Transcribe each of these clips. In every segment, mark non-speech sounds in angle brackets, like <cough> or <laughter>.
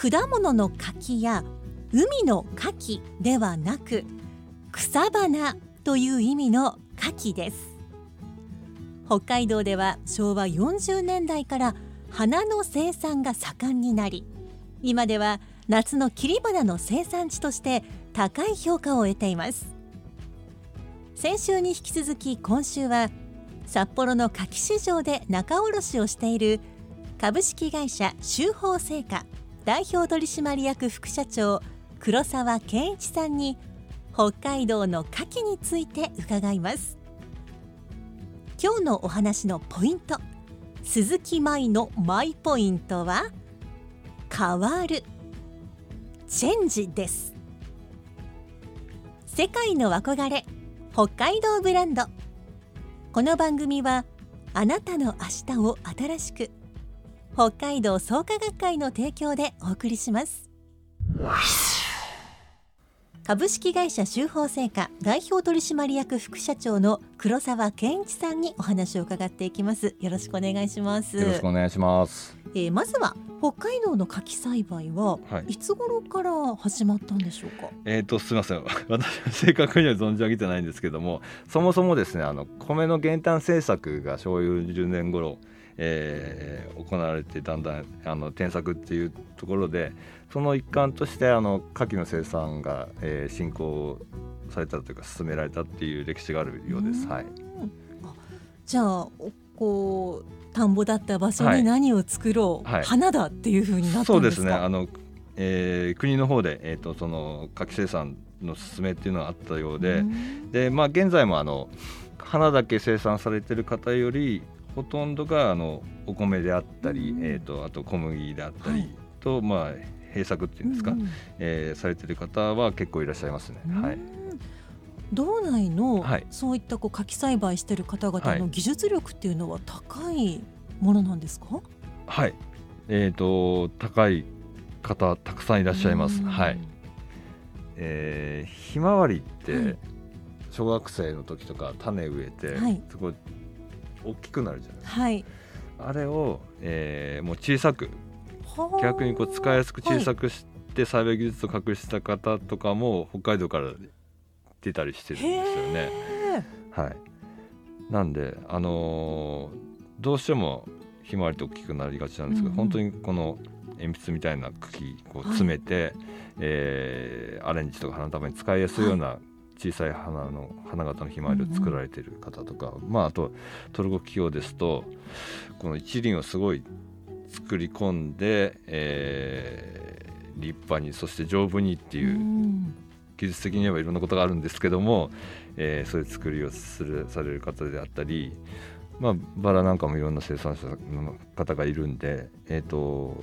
果物の柿や海の牡蠣ではなく草花という意味の牡蠣です。北海道では昭和40年代から花の生産が盛んになり今では夏の切り花の生産地として高い評価を得ています。先週に引き続き今週は札幌の柿市場で仲卸をしている株式会社修法製菓代表取締役副社長黒沢健一さんに北海道の牡蠣について伺います。今日のお話のポイント鈴木舞のマイポイントは変わるチェンジです。世界の憧れ北海道ブランド。この番組はあなたの明日を新しく北海道創価学会の提供でお送りします。株式会社修法製菓代表取締役副社長の黒沢健一さんにお話を伺っていきます。よろしくお願いします。よろしくお願いします。えーまずは北海道の牡蠣栽培は、はい。い、つ頃から始まったんでしょうか？えっ、とすみません。<laughs> 私は正確には存じ上げてないんですけども、そもそもですね、あの米の減反政策が昭和40年頃、えー行われてだんだんあの転作っていうところで、その一環としてあの牡蠣の生産が、えー進行されたというか進められたっていう歴史があるようです。はい。あじゃあおこう田んぼだった場所にはい何を作ろう、はい花だっていう風になったそうでんですか？すね。あの、えー国の方でえっ、とその牡蠣生産の進めっていうのがあったようで。うんでまあ現在もあの花だけ生産されてる方よりほとんどがあのお米であったり、うん。えー、とあと小麦であったりはい。と、まあ閉作っていうんですか、うんうん。えーされてる方は結構いらっしゃいますね。はい、うん道内の、はい。そういったこう牡蠣栽培してる方々はい。の技術力っていうのは高いものなんですか、はい、えっ、と高い方たくさんいらっしゃいます。うん。はい、えーひまわりって、はい。小学生の時とか種植えて、はい。すごい大きくなるじゃない。ですか。はい。あれを、えーもう小さくはあ逆にこう使いやすく小さくして栽培技術を隠した方とかも北海道から出たりしてるんですよね。はい、なんで、あのーどうしてもひまわりって大きくなりがちなんですけど、うんうん。本当にこの鉛筆みたいな茎こう詰めて、えーアレンジとか花束に使いやすいような小さい花の花形のひまわりを作られている方とか、まあ、あとトルコ企業ですとこの一輪をすごい作り込んで、えー立派にそして丈夫にっていううん。技術的にはいろんなことがあるんですけども、えーそういう作りをするされる方であったり、まあ、バラなんかもいろんな生産者の方がいるんで、えーと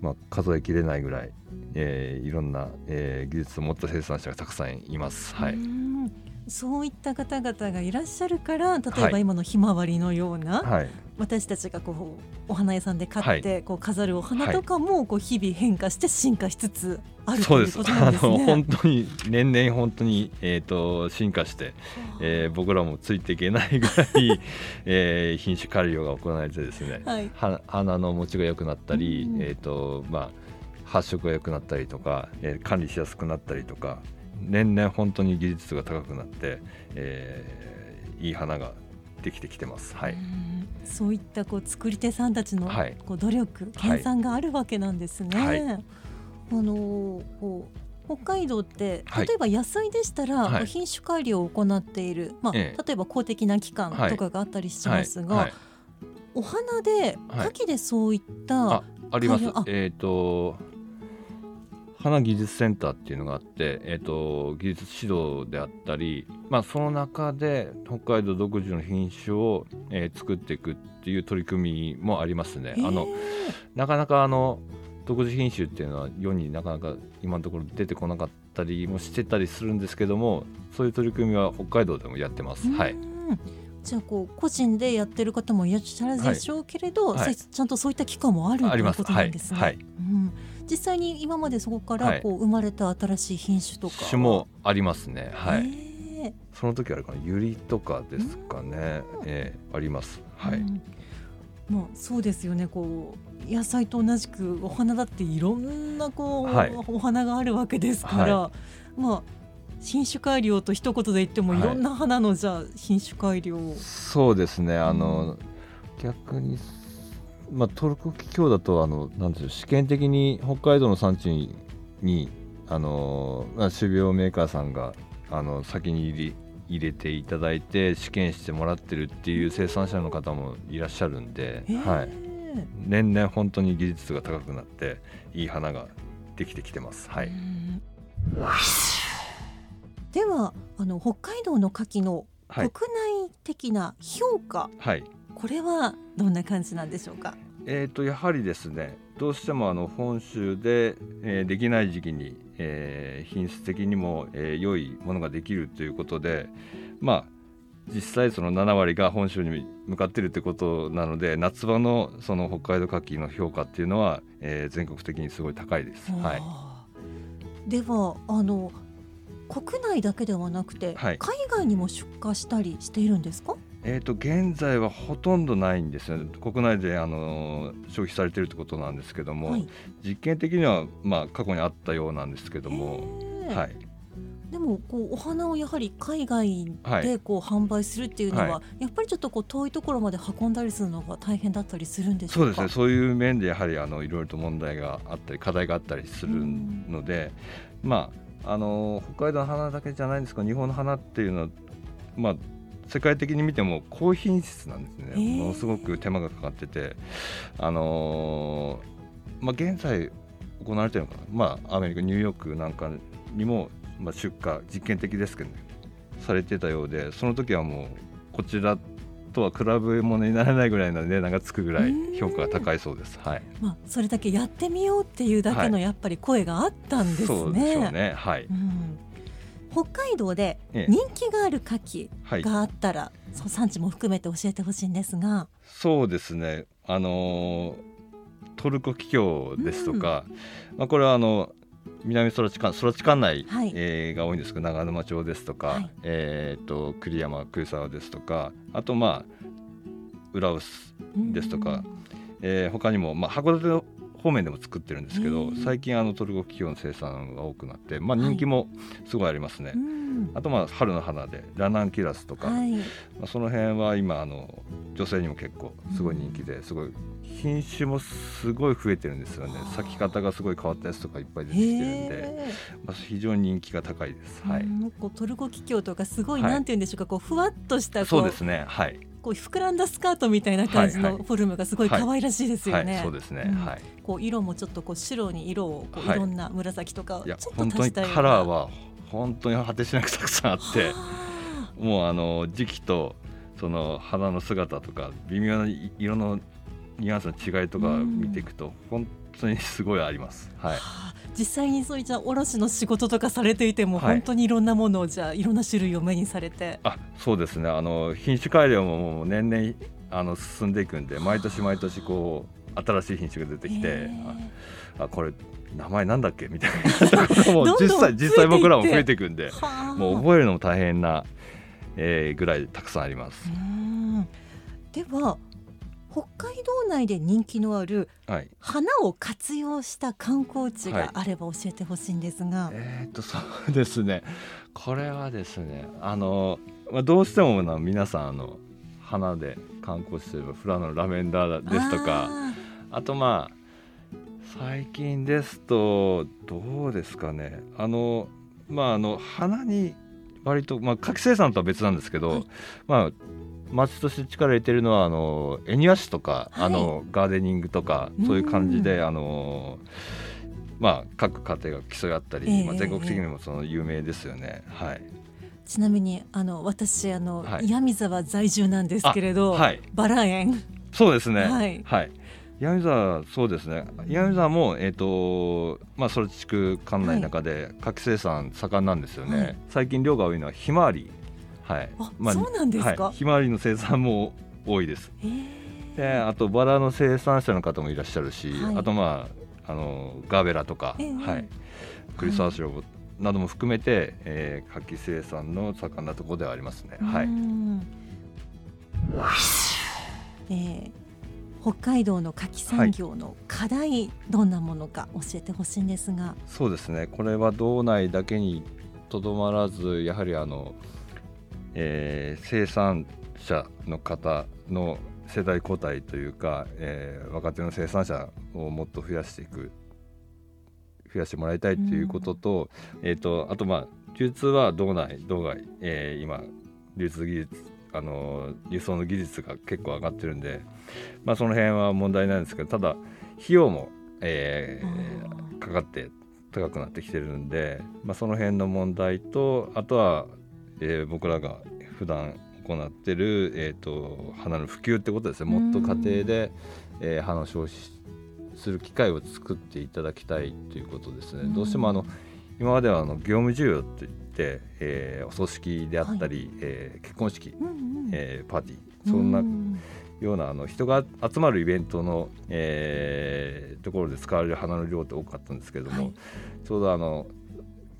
まあ、数えきれないぐらい、えーいろんな、えー技術を持った生産者がたくさんいます。はい、うんそういった方々がいらっしゃるから例えはい。ば今のひまわりのような、はい、私たちがこうお花屋さんで買ってこう飾るお花とかもこう日々変化して進化しつつあるというそうですことなんです。あのね。本当に年々本当に、えー、と進化して、えー僕らもついていけないぐらい、<laughs> えー品種改良が行われてですね、はい。は花の持ちが良くなったり、うん。えーとまあ、発色が良くなったりとか、えー管理しやすくなったりとか年々本当に技術が高くなって、えーいい花ができてきてます。はい、うん。そういったこう作り手さんたちのはい。こう努力、研鑽があるわけなんですね。はい。あのこう北海道ってはい。例えば野菜でしたら、はい。品種改良を行っている、まあええ。例えば公的な機関とかがあったりしますが、はい。はい。お花ではい牡蠣でそういった、ああります。えっ、と花技術センターっていうのがあって、えー、と技術指導であったり、まあ、その中で北海道独自の品種を、えー作っていくっていう取り組みもありますね。あのなかなかあの独自品種っていうのは世になかなか今のところ出てこなかったりもしてたりするんですけどもそういう取り組みは北海道でもやってます。はい、うんじゃあこう個人でやってる方もいらっしゃるでしょうけれど、はいはいせちゃんとそういった機関もあるということあります。はいなんですね。はい、うん、実際に今までそこからはい。こう生まれた新しい品種とかは？種もありますね。はい。へえ。その時あれかなユリとかですかね、えーあります。はい、うん。まあそうですよね。こう野菜と同じくお花だっていろんなこう、はい。お花があるわけですから、まあ品種改良と一言で言ってもはい。いろんな花のじゃあ品種改良、そうですね。あの、逆にまあトルコキキョウだとあのなんていうの試験的に北海道の産地ににあのまあ種苗メーカーさんがあの先に入れ入れていただいて試験してもらってるっていう生産者の方もいらっしゃるんで、へえはい、年々本当に技術が高くなっていい花ができてきてます。はい、うん。ではあの北海道の牡蠣のはい。国内的な評価、はい。これはどんな感じなんでしょうか？えー、とやはりですねどうしてもあの本州で、えーできない時期に、えー品質的にも、えー良いものができるということでまあ実際その7割が本州に向かっているということなので夏場のその北海道牡蠣の評価っていうのは、えー全国的にすごい高いです。はい、ではあの国内だけではなくて、はい海外にも出荷したりしているんですか？えー、と現在はほとんどないんですよね。国内であの消費されているということなんですけども、はい。実験的には、まあ、過去にあったようなんですけども、はい、でもこうお花をやはり海外はい。でこう販売するっていうのは、はやっぱりちょっとこう遠いところまで運んだりするのが大変だったりするんで。そううですね。そういう面でやはりあのいろいろと問題があったり課題があったりするので、まああの北海道の花だけじゃないんですが日本の花っていうのはまあ世界的に見ても高品質なんですね、へー。ものすごく手間がかかってて、あのーまあ、現在行われてるのかな、まあ、アメリカニューヨークなんかにも、まあ、出荷実験的ですけどね。されてたようでその時はもうこちらとは比べ物にならないぐらいの値段がつくぐらい評価が高いそうです。はい、まあそれだけやってみようっていうだけのはい。やっぱり声があったんですね。そうでしょうね。はい、うん北海道でええ。人気がある牡蠣はい、があったら、そう産地も含めて教えてほしいんですが。そうですね。あのートルコキキョウですとか、まあこれはあの南空知管空知管内、はい。えーが多いんですけど長沼町ですとか、はい。えっ、と栗山栗沢ですとか、あとまあ浦臼ですとか、えー他にもまあ函館方面でも作ってるんですけど最近あのトルコキキョウの生産が多くなって、まあはい。人気もすごいありますね。うん。あとまあ春の花でラナンキュラスとか、はい、まあ、その辺は今あの女性にも結構すごい人気ですごい品種もすごい増えてるんですよね。はあ。咲き方がすごい変わったやつとかいっぱい出てきてるんで、へまあ、非常に人気が高いです。ーはい、うん。こうトルコキキョウとかすごい、はい。なんて言うんでしょうかこうふわっとしたこそうですね。はい、こう膨らんだスカートみたいな感じのフォルムがすごい可愛らしいですよね。はい、そうですね、うん。はい。こう色もちょっとこう白に色をこうはい。いろんな紫とかちょっと足したような。カラーは本当に果てしなくたくさんあってはもうあの時期とその花の姿とか微妙な色のニュアンスの違いとか見ていくと本当にすごいあります。はい実際にそういった卸の仕事とかされていても、はい。本当にいろんなものをじゃあいろんな種類を目にされて。あそうですね。あの品種改良ももう年々あの進んでいくんで毎年毎年こう新しい品種が出てきてへああこれ名前なんだっけ？みたいなところも <laughs> 実際実際僕らも増えていくんでもう覚えるのも大変な、えーぐらいたくさんあります。うん。では北海道内で人気のあるはい。花を活用した観光地はい。があれば教えてほしいんですが、えー、っとそうですね。これはですねあの、まあ、どうしてもな皆さんあの花で観光してれば富良野のラベンダーですとかああとまあ最近ですとどうですかね。あのまああの花に割とまあ柿生産とは別なんですけど、はい。まあ町として力入れてるのはあの恵庭市とか、はいあのガーデニングとかそういう感じであのまあ各家庭が競い合ったり、ええまあ、全国的にもその有名ですよね。はい。ーちなみにあの私あの、はい岩見沢在住なんですけれど、あはいバラ園そうですね。はいはい。岩見沢そうですね。岩見沢もえっ、とまあそれ地区管内の中で柿生産盛んなんですよね。はい最近量が多いのはひまわり。はい。あそうなんですか？はい。ひまわりの生産も多いです。で、あとバラの生産者の方もいらっしゃるし、はいあとまああのガーベラとか、ええはい。クリスマスロなども含めて、えー、柿生産の盛んなところではありますね。はうい。んえー北海道の柿産業の課題、どんなものか教えてほしいんですが、そうですねこれは道内だけにとどまらずやはりあの、えー生産者の方の世代交代というか、えー若手の生産者をもっと増やしていく増やしてもらいたいということと,、えー、とあとまあ流通は道内道外、えー今流通技術あの輸送の技術が結構上がってるんで、まあ、その辺は問題ないんですけどただ費用も、えーかかって高くなってきてるんで、まあ、その辺の問題とあとは、えー僕らが普段行ってる、えー、と花の普及ってことですね。もっと家庭で、えー花を消費する機会を作っていただきたいということですね。どうしてもあの今まではあの業務需要って言って、えーお葬式であったり、えー結婚式、うんうん。えーパーティー。そんなうん。ようなあの人が集まるイベントの、えーところで使われる花の量って多かったんですけれども、はい。ちょうどあの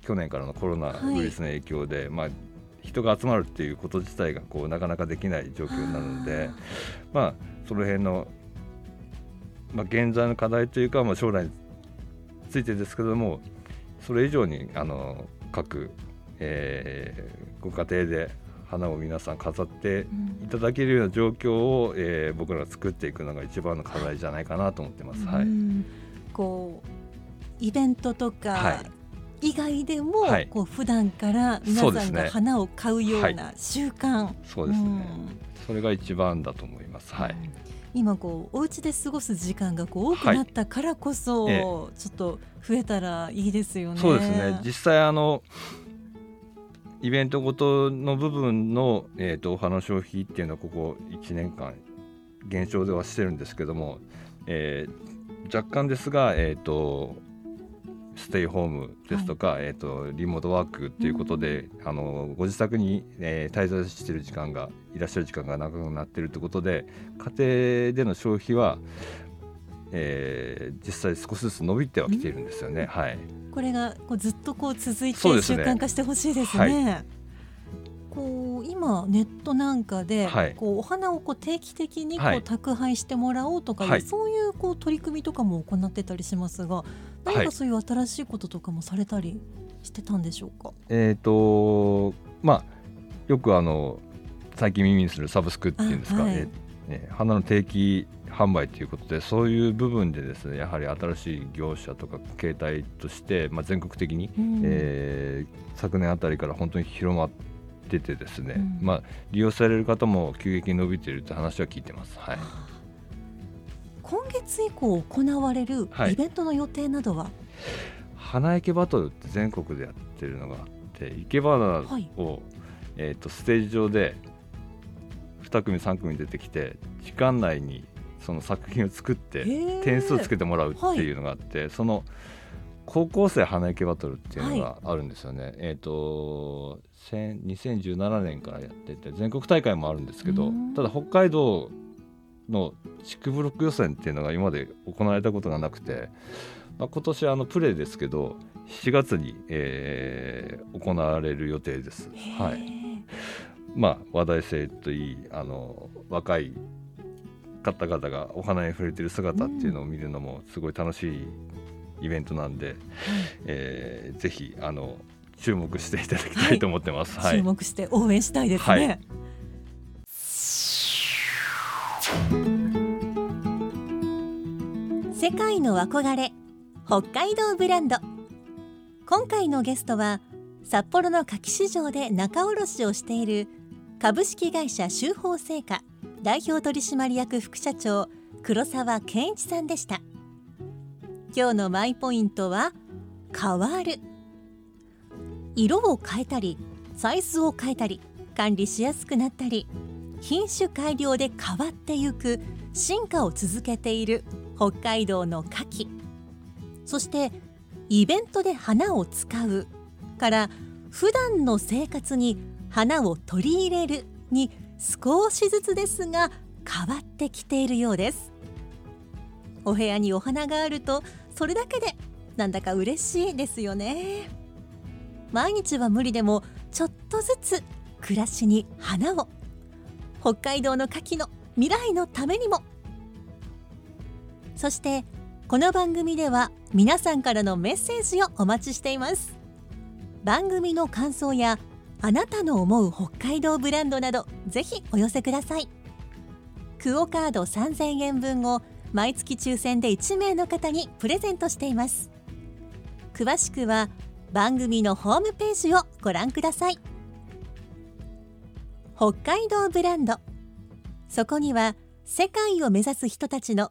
去年からのコロナウイルスの影響で、まあ、人が集まるっていうこと自体がこうなかなかできない状況になるのでまあその辺の、まあ、現在の課題というか、まあ、将来についてですけれどもそれ以上にあの各、えーご家庭で花を皆さん飾ってうん。いただけるような状況を、えー僕らが作っていくのが一番の課題じゃないかなと思ってます。はい、うん。こうイベントとか、はい以外でも、はい。こう普段から皆さんが花を買うような習慣、そうですね、うん。それが一番だと思います。はい、今こうお家で過ごす時間がこう多くなったからこそ、ええ。ちょっと増えたらいいですよね。そうですね。実際あのイベントごとの部分の、えー、とお花消費っていうのはここ1年間減少ではしてるんですけども、えー若干ですが、えー、とステイホームですとか、えー、とリモートワークということで、あのご自宅に、えー滞在している時間がいらっしゃる時間が長くなっているということで家庭での消費は、えー実際少しずつ伸びてはきているんですよね。はい。これがこうずっとこう続いて習慣化してほしいですね。こう今ネットなんかで、はい。こうお花をこう定期的にこう、はい。宅配してもらおうとかいう、はい。そういうこう取り組みとかも行ってたりしますが何かそういう新しいこととかもされたりしてたんでしょうか？えっ、とまあよくあの最近耳にするサブスクっていうんですか、あはい。えね花の定期販売ということでそういう部分でですねやはり新しい業者とか形態として、まあ、全国的に、うん。えー昨年あたりから本当に広まっててですね、うん。まあ、利用される方も急激に伸びているって話は聞いてます。はい今月以降行われるはい。イベントの予定などは、花いけバトルって全国でやってるのがあって生け花を、はい。えー、とステージ上で2組3組出てきて時間内にその作品を作って点数をつけてもらうっていうのがあって、その高校生花いけバトルっていうのがあるんですよね、えっ、と千2017年からやってて全国大会もあるんですけどうん。ただ北海道の地区ブロック予選っていうのが今まで行われたことがなくて、まあ、今年あのプレーですけど7月に、えー行われる予定です。はい。まあ、話題性といいあの若い方々がお花に触れてる姿っていうのを見るのもすごい楽しいイベントなんで、えーぜひあの注目していただきたいと思ってます。はい。注目して応援したいですね。はい世界の憧れ北海道ブランド。今回のゲストは札幌の柿市場で仲卸をしている株式会社修法製菓代表取締役副社長黒沢健一さんでした。今日のマイポイントは変わる。色を変えたりサイズを変えたり管理しやすくなったり品種改良で変わってゆく進化を続けている北海道の牡蠣。そしてイベントで花を使うから普段の生活に花を取り入れるに少しずつですが変わってきているようです。お部屋にお花があるとそれだけでなんだか嬉しいですよね。毎日は無理でもちょっとずつ暮らしに花を北海道の牡蠣の未来のためにもそしてこの番組では皆さんからのメッセージをお待ちしています。番組の感想やあなたの思う北海道ブランドなどぜひお寄せください。クオカード3000円分を毎月抽選で1名の方にプレゼントしています。詳しくは番組のホームページをご覧ください。北海道ブランド。そこには世界を目指す人たちの